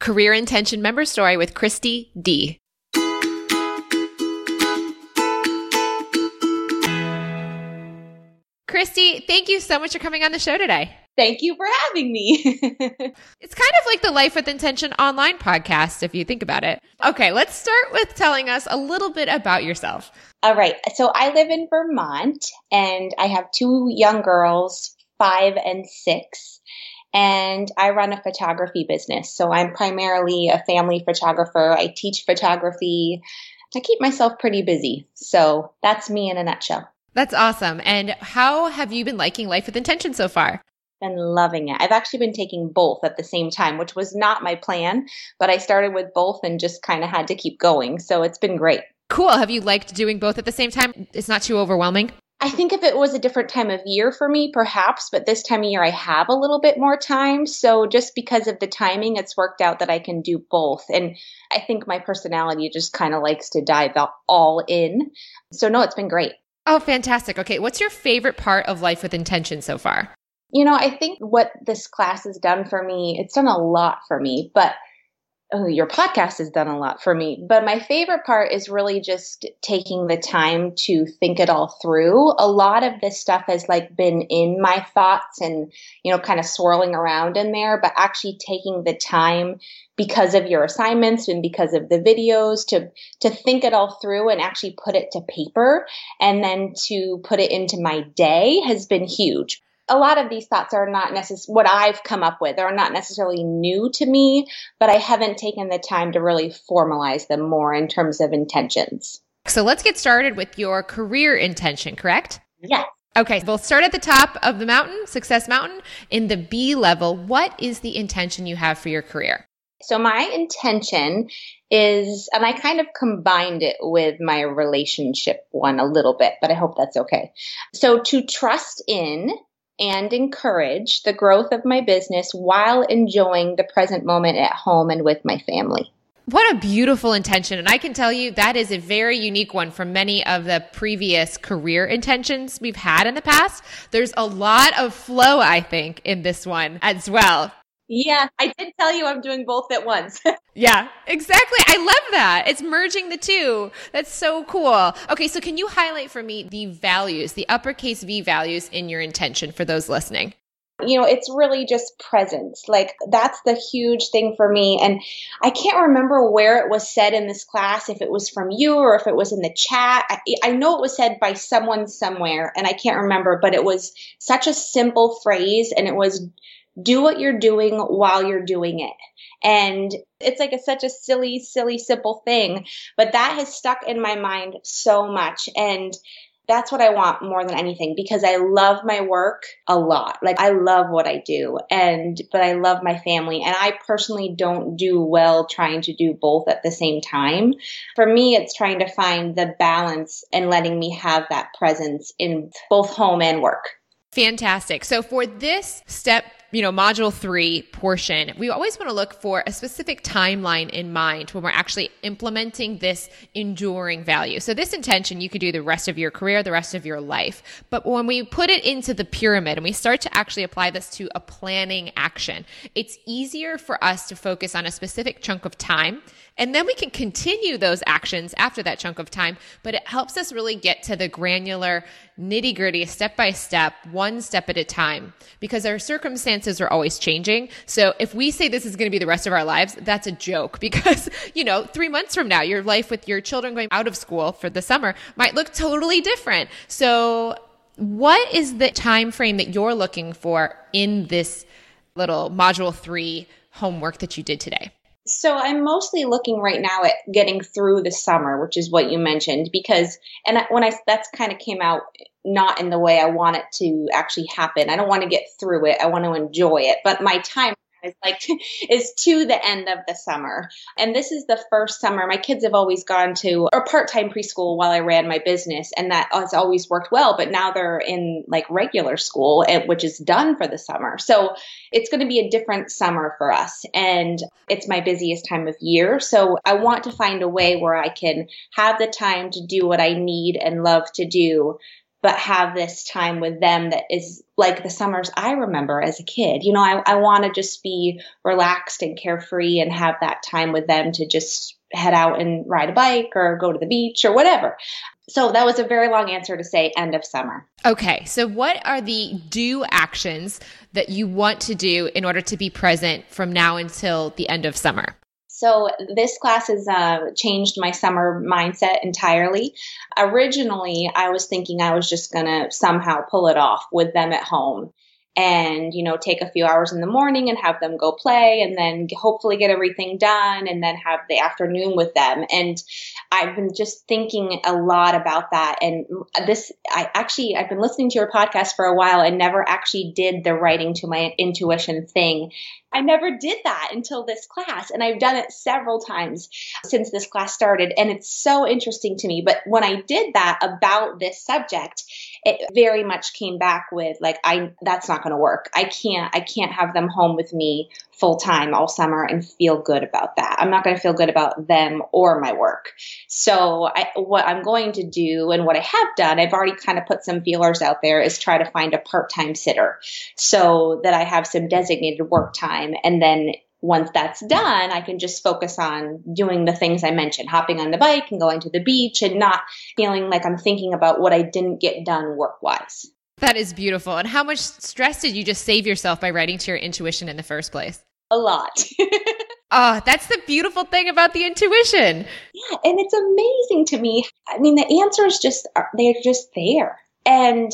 Career Intention Member Story with Kristy D. Kristy, thank you so much for coming on the show today. Thank you for having me. it's kind of like the Life with Intention online podcast, if you think about it. Okay, let's start with telling us a little bit about yourself. All right. So I live in Vermont and I have two young girls, five and six. And I run a photography business. So I'm primarily a family photographer. I teach photography. I keep myself pretty busy. So that's me in a nutshell. That's awesome. And how have you been liking Life with Intention so far? Been loving it. I've actually been taking both at the same time, which was not my plan, but I started with both and just kind of had to keep going. So it's been great. Cool. Have you liked doing both at the same time? It's not too overwhelming? I think if it was a different time of year for me, perhaps, but this time of year I have a little bit more time. So just because of the timing, it's worked out that I can do both. And I think my personality just kind of likes to dive all in. So no, it's been great. Oh, fantastic. Okay. What's your favorite part of Life with Intention so far? You know, I think what this class has done for me, it's done a lot for me, but oh, your podcast has done a lot for me. But my favorite part is really just taking the time to think it all through. A lot of this stuff has like been in my thoughts and, you know, kind of swirling around in there, but actually taking the time because of your assignments and because of the videos to to think it all through and actually put it to paper and then to put it into my day has been huge a lot of these thoughts are not necessarily what I've come up with. They're not necessarily new to me, but I haven't taken the time to really formalize them more in terms of intentions. So let's get started with your career intention, correct? Yes. Okay, we'll start at the top of the mountain, Success Mountain. In the B level, what is the intention you have for your career? So my intention is, and I kind of combined it with my relationship one a little bit, but I hope that's okay. So to trust in and encourage the growth of my business while enjoying the present moment at home and with my family. What a beautiful intention. And I can tell you that is a very unique one from many of the previous career intentions we've had in the past. There's a lot of flow, I think, in this one as well. Yeah, I did tell you I'm doing both at once. yeah, exactly. I love that. It's merging the two. That's so cool. Okay, so can you highlight for me the values, the uppercase V values in your intention for those listening? You know, it's really just presence. Like, that's the huge thing for me. And I can't remember where it was said in this class, if it was from you or if it was in the chat. I, I know it was said by someone somewhere, and I can't remember, but it was such a simple phrase, and it was do what you're doing while you're doing it. And it's like a, such a silly, silly, simple thing, but that has stuck in my mind so much. And that's what I want more than anything because I love my work a lot. Like I love what I do and but I love my family and I personally don't do well trying to do both at the same time. For me it's trying to find the balance and letting me have that presence in both home and work. Fantastic. So for this step you know, module three portion, we always want to look for a specific timeline in mind when we're actually implementing this enduring value. So this intention, you could do the rest of your career, the rest of your life. But when we put it into the pyramid and we start to actually apply this to a planning action, it's easier for us to focus on a specific chunk of time and then we can continue those actions after that chunk of time, but it helps us really get to the granular nitty gritty, step by step, one step at a time, because our circumstances are always changing. So if we say this is going to be the rest of our lives, that's a joke because, you know, three months from now, your life with your children going out of school for the summer might look totally different. So what is the time frame that you're looking for in this little module three homework that you did today? So I'm mostly looking right now at getting through the summer, which is what you mentioned, because and when I that's kind of came out not in the way I want it to actually happen. I don't want to get through it. I want to enjoy it. But my time is like is to the end of the summer. And this is the first summer my kids have always gone to a part-time preschool while I ran my business and that has always worked well, but now they're in like regular school eh, which is done for the summer. So it's going to be a different summer for us and it's my busiest time of year. So I want to find a way where I can have the time to do what I need and love to do but have this time with them that is like the summers I remember as a kid. You know, I, I want to just be relaxed and carefree and have that time with them to just head out and ride a bike or go to the beach or whatever. So that was a very long answer to say end of summer. Okay. So what are the do actions that you want to do in order to be present from now until the end of summer? So this class has uh, changed my summer mindset entirely. Originally, I was thinking I was just going to somehow pull it off with them at home and you know take a few hours in the morning and have them go play and then hopefully get everything done and then have the afternoon with them and i've been just thinking a lot about that and this i actually i've been listening to your podcast for a while and never actually did the writing to my intuition thing I never did that until this class. And I've done it several times since this class started. And it's so interesting to me. But when I did that about this subject, it very much came back with like, I, that's not going to work. I can't, I can't have them home with me full time all summer and feel good about that. I'm not going to feel good about them or my work. So I, what I'm going to do and what I have done, I've already kind of put some feelers out there is try to find a part-time sitter so that I have some designated work time. And then once that's done, I can just focus on doing the things I mentioned, hopping on the bike and going to the beach and not feeling like I'm thinking about what I didn't get done work wise. That is beautiful. And how much stress did you just save yourself by writing to your intuition in the first place? a lot. oh, that's the beautiful thing about the intuition. Yeah, and it's amazing to me. I mean, the answers just are, they're just there. And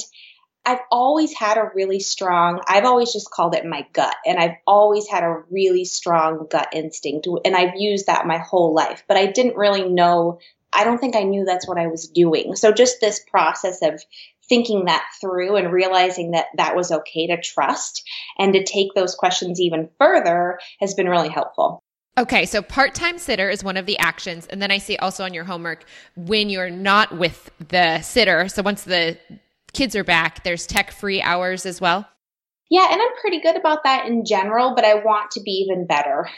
I've always had a really strong, I've always just called it my gut. And I've always had a really strong gut instinct. And I've used that my whole life. But I didn't really know, I don't think I knew that's what I was doing. So just this process of thinking that through and realizing that that was okay to trust and to take those questions even further has been really helpful. Okay, so part time sitter is one of the actions. And then I see also on your homework when you're not with the sitter. So once the kids are back, there's tech free hours as well. Yeah, and I'm pretty good about that in general, but I want to be even better.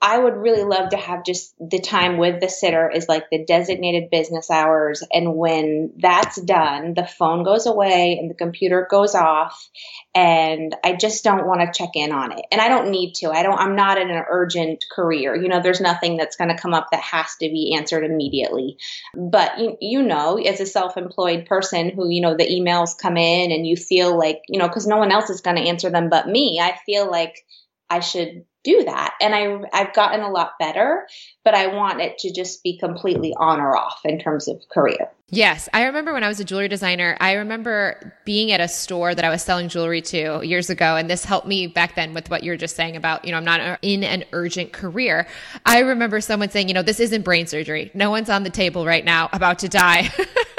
I would really love to have just the time with the sitter is like the designated business hours. And when that's done, the phone goes away and the computer goes off. And I just don't want to check in on it. And I don't need to. I don't, I'm not in an urgent career. You know, there's nothing that's going to come up that has to be answered immediately. But you, you know, as a self employed person who, you know, the emails come in and you feel like, you know, because no one else is going to answer them but me, I feel like I should do that. And I, I've gotten a lot better, but I want it to just be completely on or off in terms of career. Yes. I remember when I was a jewelry designer, I remember being at a store that I was selling jewelry to years ago. And this helped me back then with what you were just saying about, you know, I'm not in an urgent career. I remember someone saying, you know, this isn't brain surgery. No one's on the table right now about to die.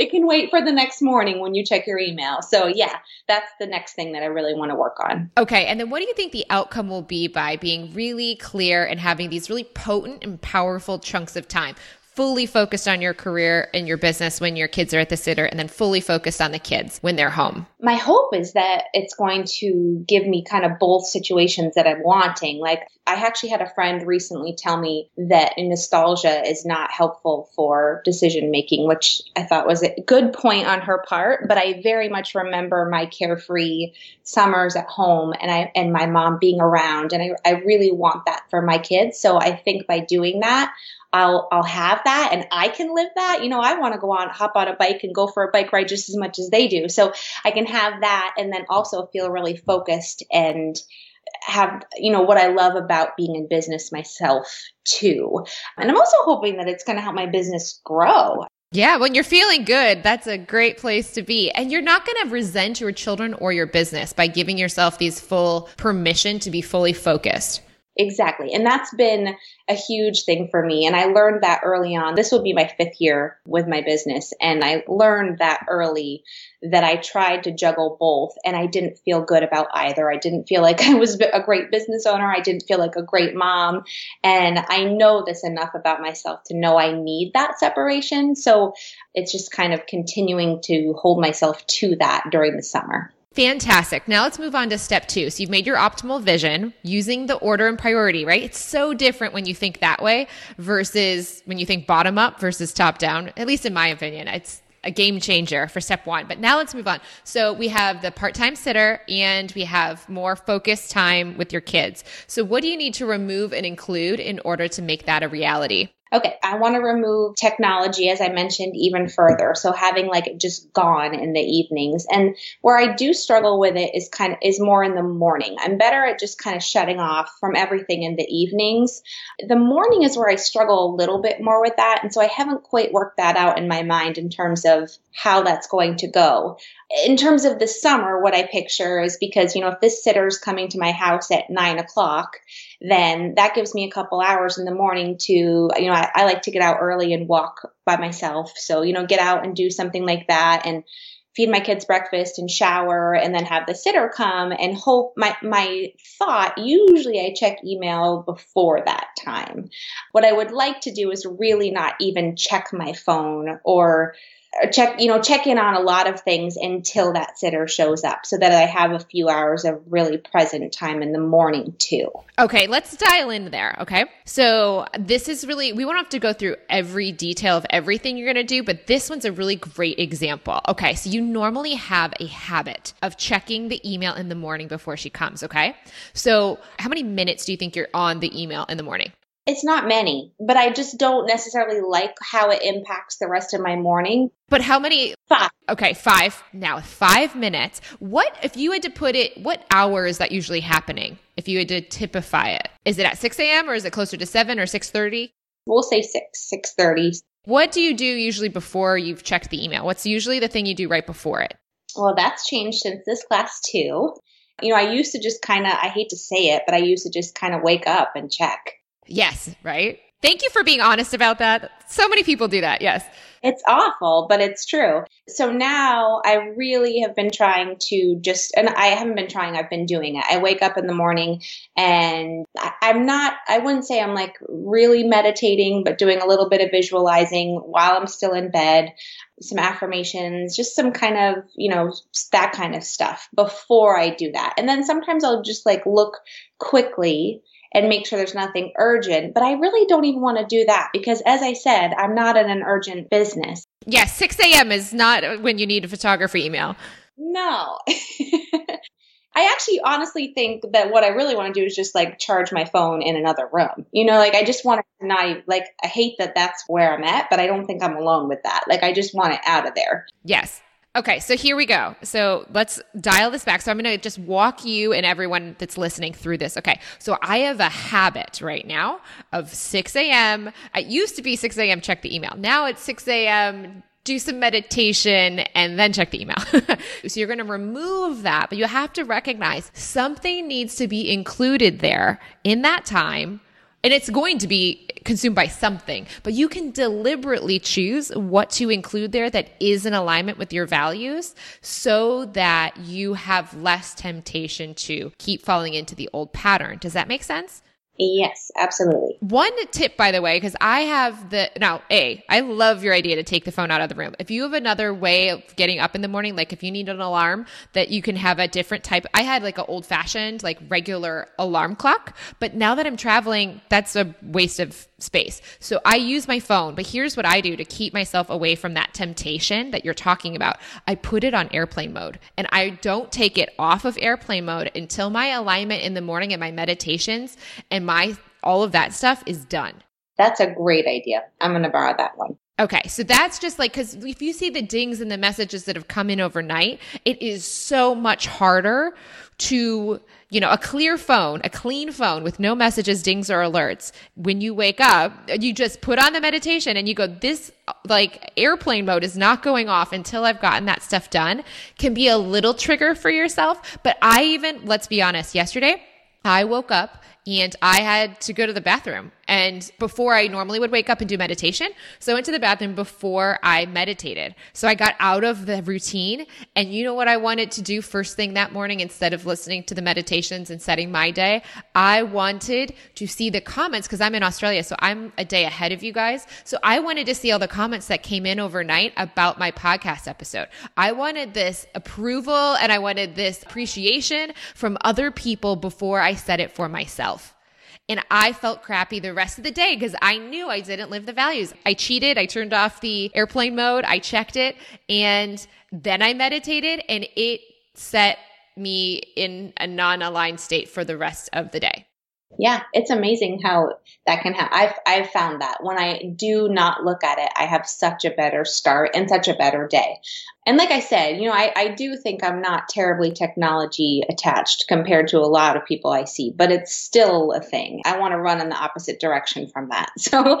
it can wait for the next morning when you check your email. So yeah, that's the next thing that I really want to work on. Okay. And then what do you think the outcome will be by being really clear and having these really potent and powerful chunks of time? Fully focused on your career and your business when your kids are at the sitter and then fully focused on the kids when they're home? My hope is that it's going to give me kind of both situations that I'm wanting. Like I actually had a friend recently tell me that nostalgia is not helpful for decision making, which I thought was a good point on her part, but I very much remember my carefree summers at home and I and my mom being around and I, I really want that for my kids. So I think by doing that, I'll I'll have that and I can live that. You know, I want to go on hop on a bike and go for a bike ride just as much as they do. So I can have that and then also feel really focused and have you know what I love about being in business myself too. And I'm also hoping that it's going to help my business grow. Yeah, when you're feeling good, that's a great place to be. And you're not going to resent your children or your business by giving yourself these full permission to be fully focused. Exactly. And that's been a huge thing for me. And I learned that early on. This will be my fifth year with my business. And I learned that early that I tried to juggle both and I didn't feel good about either. I didn't feel like I was a great business owner. I didn't feel like a great mom. And I know this enough about myself to know I need that separation. So it's just kind of continuing to hold myself to that during the summer. Fantastic. Now let's move on to step two. So you've made your optimal vision using the order and priority, right? It's so different when you think that way versus when you think bottom up versus top down. At least in my opinion, it's a game changer for step one. But now let's move on. So we have the part time sitter and we have more focused time with your kids. So, what do you need to remove and include in order to make that a reality? Okay, I want to remove technology, as I mentioned, even further. So having like just gone in the evenings. And where I do struggle with it is kind of is more in the morning. I'm better at just kind of shutting off from everything in the evenings. The morning is where I struggle a little bit more with that. And so I haven't quite worked that out in my mind in terms of how that's going to go. In terms of the summer, what I picture is because, you know, if this sitter's coming to my house at nine o'clock, then that gives me a couple hours in the morning to, you know, I, I like to get out early and walk by myself. So, you know, get out and do something like that and feed my kids breakfast and shower and then have the sitter come and hope my my thought usually I check email before that time. What I would like to do is really not even check my phone or check you know check in on a lot of things until that sitter shows up so that i have a few hours of really present time in the morning too. Okay let's dial in there okay? So this is really we won't have to go through every detail of everything you're going to do but this one's a really great example. Okay so you normally have a habit of checking the email in the morning before she comes okay? So how many minutes do you think you're on the email in the morning it's not many, but I just don't necessarily like how it impacts the rest of my morning. But how many? Five. Okay, five. Now, five minutes. What if you had to put it? What hour is that usually happening? If you had to typify it, is it at six a.m. or is it closer to seven or six thirty? We'll say six, six thirty. What do you do usually before you've checked the email? What's usually the thing you do right before it? Well, that's changed since this class too. You know, I used to just kind of, I hate to say it, but I used to just kind of wake up and check. Yes, right? Thank you for being honest about that. So many people do that. Yes. It's awful, but it's true. So now I really have been trying to just, and I haven't been trying, I've been doing it. I wake up in the morning and I, am not, I wouldn't say I'm like really meditating, but doing a little bit of visualizing while I'm still in bed, some affirmations, just some kind of, you know, that kind of stuff before I do that. And then sometimes I'll just like look quickly and make sure there's nothing urgent. But I really don't even want to do that because, as I said, I'm not in an urgent business. Yes, 6 a.m. is not when you need a photography email. No. I actually honestly think that what I really want to do is just like charge my phone in another room. You know, like I just want to not like I hate that that's where I'm at, but I don't think I'm alone with that. Like I just want it out of there. Yes. Okay, so here we go. So let's dial this back. So I'm going to just walk you and everyone that's listening through this. Okay, so I have a habit right now of 6 a.m. It used to be 6 a.m. check the email. Now it's 6 a.m. Do some meditation and then check the email. so you're going to remove that, but you have to recognize something needs to be included there in that time and it's going to be consumed by something, but you can deliberately choose what to include there that is in alignment with your values so that you have less temptation to keep falling into the old pattern. Does that make sense? Yes, absolutely. One tip, by the way, because I have the now, A, I love your idea to take the phone out of the room. If you have another way of getting up in the morning, like if you need an alarm that you can have a different type, I had like an old fashioned, like regular alarm clock, but now that I'm traveling, that's a waste of space. So I use my phone, but here's what I do to keep myself away from that temptation that you're talking about. I put it on airplane mode and I don't take it off of airplane mode until my alignment in the morning and my meditations and my all of that stuff is done. That's a great idea. I'm going to borrow that one. Okay, so that's just like because if you see the dings and the messages that have come in overnight, it is so much harder to, you know, a clear phone, a clean phone with no messages, dings, or alerts. When you wake up, you just put on the meditation and you go, this like airplane mode is not going off until I've gotten that stuff done, can be a little trigger for yourself. But I even, let's be honest, yesterday, I woke up and I had to go to the bathroom and before I normally would wake up and do meditation. So I went to the bathroom before I meditated. So I got out of the routine. And you know what I wanted to do first thing that morning instead of listening to the meditations and setting my day? I wanted to see the comments because I'm in Australia. So I'm a day ahead of you guys. So I wanted to see all the comments that came in overnight about my podcast episode. I wanted this approval and I wanted this appreciation from other people before I said it for myself. And I felt crappy the rest of the day because I knew I didn't live the values. I cheated. I turned off the airplane mode. I checked it. And then I meditated and it set me in a non aligned state for the rest of the day. Yeah, it's amazing how that can happen. I've I've found that when I do not look at it, I have such a better start and such a better day. And like I said, you know, I, I do think I'm not terribly technology attached compared to a lot of people I see, but it's still a thing. I want to run in the opposite direction from that. So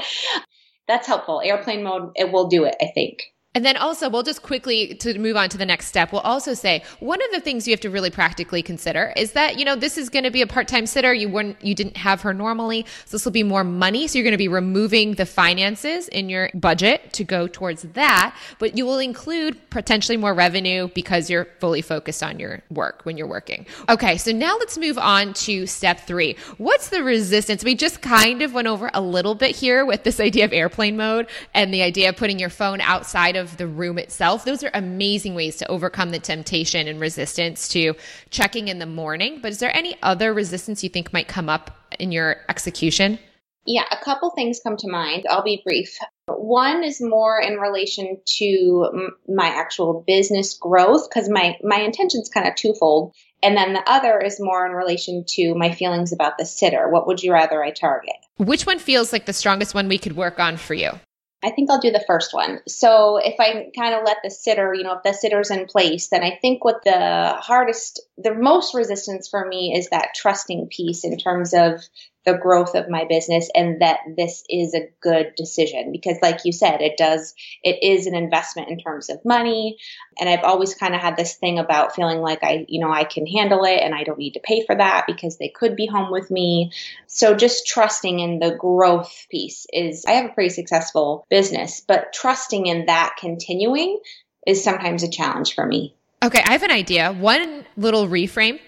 that's helpful. Airplane mode, it will do it, I think. And then also, we'll just quickly to move on to the next step. We'll also say one of the things you have to really practically consider is that you know this is going to be a part-time sitter. You weren't, you didn't have her normally, so this will be more money. So you're going to be removing the finances in your budget to go towards that, but you will include potentially more revenue because you're fully focused on your work when you're working. Okay, so now let's move on to step three. What's the resistance? We just kind of went over a little bit here with this idea of airplane mode and the idea of putting your phone outside of the room itself. Those are amazing ways to overcome the temptation and resistance to checking in the morning. But is there any other resistance you think might come up in your execution? Yeah, a couple things come to mind. I'll be brief. One is more in relation to my actual business growth because my my intention's kind of twofold. And then the other is more in relation to my feelings about the sitter. What would you rather I target? Which one feels like the strongest one we could work on for you? I think I'll do the first one. So if I kind of let the sitter, you know, if the sitter's in place, then I think what the hardest, the most resistance for me is that trusting piece in terms of the growth of my business and that this is a good decision because like you said it does it is an investment in terms of money. And I've always kind of had this thing about feeling like I you know I can handle it and I don't need to pay for that because they could be home with me. So just trusting in the growth piece is I have a pretty successful business but trusting in that continuing is sometimes a challenge for me. Okay, I have an idea. One little reframe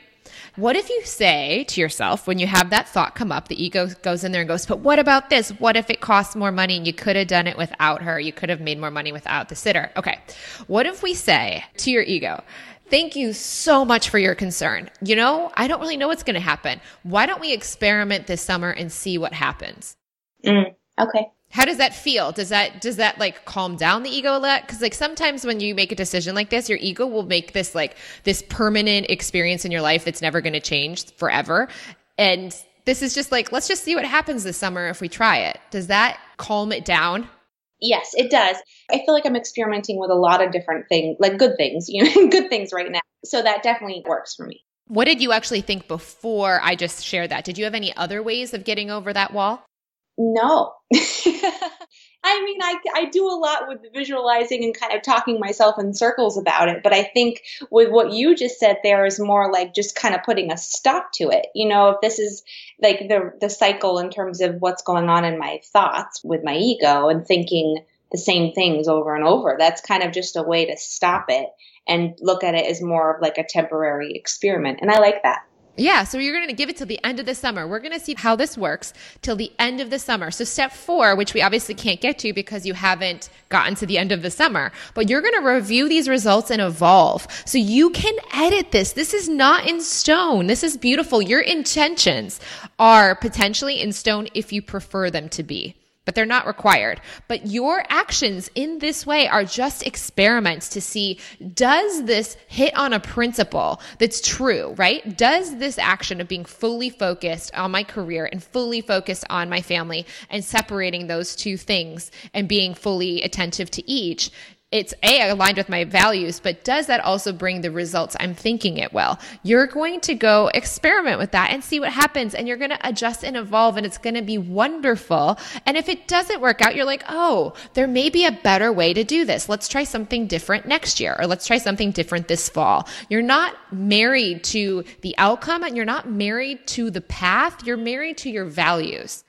what if you say to yourself, when you have that thought come up, the ego goes in there and goes, but what about this? What if it costs more money and you could have done it without her? You could have made more money without the sitter. Okay. What if we say to your ego, Thank you so much for your concern. You know, I don't really know what's going to happen. Why don't we experiment this summer and see what happens? Mm, okay how does that feel? Does that does that like calm down the ego a lot? Because like sometimes when you make a decision like this your ego will make this like this permanent experience in your life that's never going to change forever. And this is just like let's just see what happens this summer if we try it. Does that calm it down? Yes it does. I feel like i'm experimenting with a lot of different things like good things you know good things right now. So that definitely works for me. What did you actually think before i just shared that? Did you have any other ways of getting over that wall no. I mean, I, I do a lot with visualizing and kind of talking myself in circles about it. But I think with what you just said there is more like just kind of putting a stop to it. You know, if this is like the, the cycle in terms of what's going on in my thoughts with my ego and thinking the same things over and over, that's kind of just a way to stop it and look at it as more of like a temporary experiment. And I like that. Yeah, so you're going to give it till the end of the summer. We're going to see how this works till the end of the summer. So step four, which we obviously can't get to because you haven't gotten to the end of the summer, but you're going to review these results and evolve. So you can edit this. This is not in stone. This is beautiful. Your intentions are potentially in stone if you prefer them to be but they're not required. But your actions in this way are just experiments to see does this hit on a principle that's true, right? Does this action of being fully focused on my career and fully focused on my family and separating those two things and being fully attentive to each it's a aligned with my values but does that also bring the results i'm thinking it will? You're going to go experiment with that and see what happens and you're going to adjust and evolve and it's going to be wonderful. And if it doesn't work out you're like oh there may be a better way to do this. Let's try something different next year or let's try something different this fall. You're not married to the outcome and you're not married to the path. You're married to your values.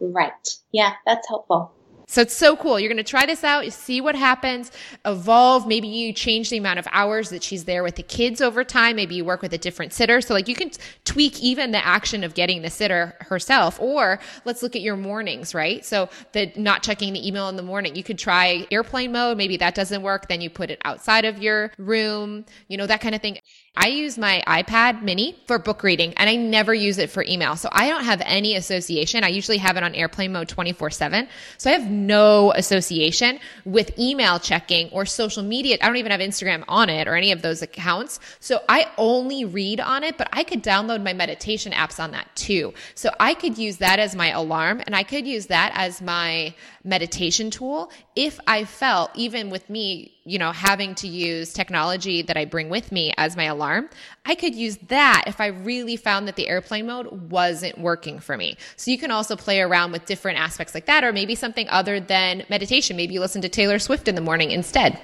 Right. Yeah that's helpful so it's so cool. You're going to try this out, see what happens, evolve. Maybe you change the amount of hours that she's there with the kids over time. Maybe you work with a different sitter. So like you can tweak even the action of getting the sitter herself. Or let's look at your mornings, right? So the not checking the email in the morning. You could try airplane mode. Maybe that doesn't work. Then you put it outside of your room, you know, that kind of thing. I use my iPad mini for book reading and I never use it for email. So I don't have any association. I usually have it on airplane mode 24 seven. So I have no association with email checking or social media. I don't even have Instagram on it or any of those accounts. So I only read on it, but I could download my meditation apps on that too. So I could use that as my alarm and I could use that as my meditation tool if I felt, even with me, you know, having to use technology that I bring with me as my alarm, I could use that if I really found that the airplane mode wasn't working for me. So you can also play around with different aspects like that, or maybe something other than meditation. Maybe you listen to Taylor Swift in the morning instead.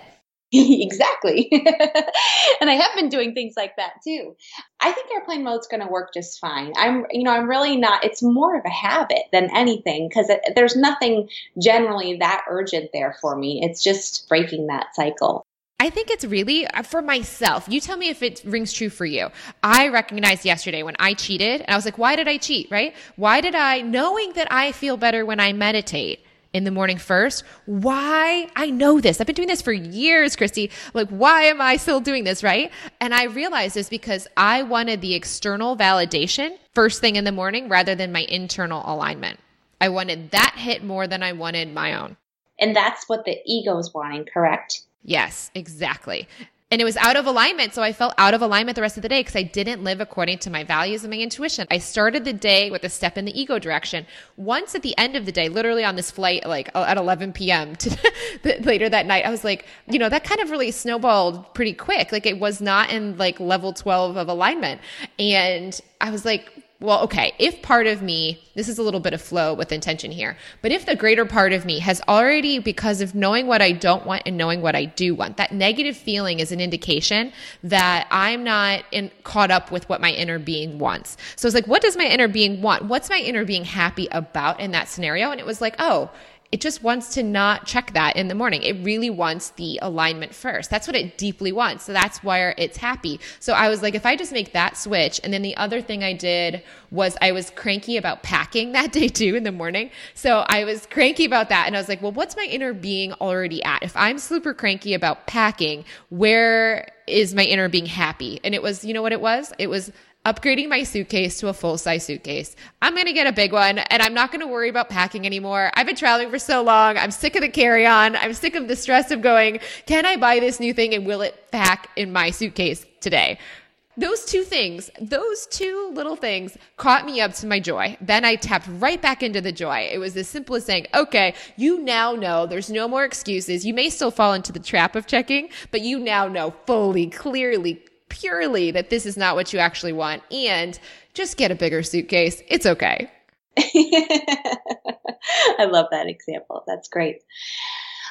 exactly. and I have been doing things like that too. I think airplane mode's going to work just fine. I'm, you know, I'm really not, it's more of a habit than anything because there's nothing generally that urgent there for me. It's just breaking that cycle. I think it's really uh, for myself. You tell me if it rings true for you. I recognized yesterday when I cheated and I was like, why did I cheat? Right? Why did I, knowing that I feel better when I meditate? In the morning first. Why? I know this. I've been doing this for years, Kristy. Like, why am I still doing this? Right. And I realized this because I wanted the external validation first thing in the morning rather than my internal alignment. I wanted that hit more than I wanted my own. And that's what the ego is wanting, correct? Yes, exactly and it was out of alignment. So I felt out of alignment the rest of the day because I didn't live according to my values and my intuition. I started the day with a step in the ego direction. Once at the end of the day, literally on this flight, like uh, at 11 p.m. To later that night, I was like, you know, that kind of really snowballed pretty quick. Like it was not in like level 12 of alignment. And I was like, well, okay, if part of me, this is a little bit of flow with intention here, but if the greater part of me has already, because of knowing what I don't want and knowing what I do want, that negative feeling is an indication that I'm not in, caught up with what my inner being wants. So it's like, what does my inner being want? What's my inner being happy about in that scenario? And it was like, oh, it just wants to not check that in the morning. It really wants the alignment first. That's what it deeply wants. So that's where it's happy. So I was like, if I just make that switch, and then the other thing I did was I was cranky about packing that day too in the morning. So I was cranky about that. And I was like, well, what's my inner being already at? If I'm super cranky about packing, where is my inner being happy? And it was, you know what it was? It was upgrading my suitcase to a full size suitcase. I'm going to get a big one and I'm not going to worry about packing anymore. I've been traveling for so long. I'm sick of the carry on. I'm sick of the stress of going, can I buy this new thing and will it pack in my suitcase today? Those two things, those two little things caught me up to my joy. Then I tapped right back into the joy. It was as simple as saying, okay, you now know there's no more excuses. You may still fall into the trap of checking, but you now know fully, clearly, purely that this is not what you actually want and just get a bigger suitcase. It's okay. I love that example. That's great.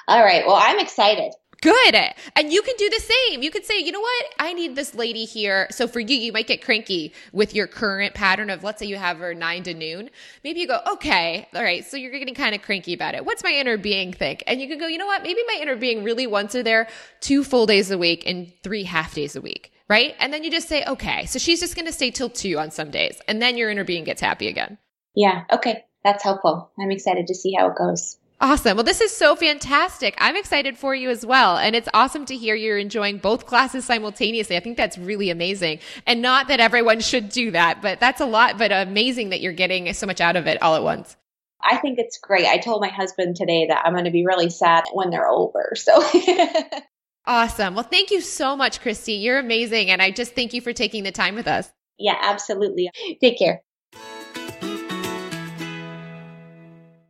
All right. Well, I'm excited. Good. And you can do the same. You could say, you know what? I need this lady here. So for you, you might get cranky with your current pattern of, let's say you have her nine to noon. Maybe you go, okay, all right. So you're getting kind of cranky about it. What's my inner being think? And you can go, you know what? Maybe my inner being really wants her there two full days a week and three half days a week right? And then you just say, okay, so she's just going to stay till two on some days. And then your inner being gets happy again. Yeah. Okay. That's helpful. I'm excited to see how it goes. Awesome. Well, this is so fantastic. I'm excited for you as well. And it's awesome to hear you're enjoying both classes simultaneously. I think that's really amazing. And not that everyone should do that, but that's a lot, but amazing that you're getting so much out of it all at once. I think it's great. I told my husband today that I'm going to be really sad when they're over. So Awesome. Well, thank you so much, Kristy. You're amazing. And I just thank you for taking the time with us. Yeah, absolutely. Take care.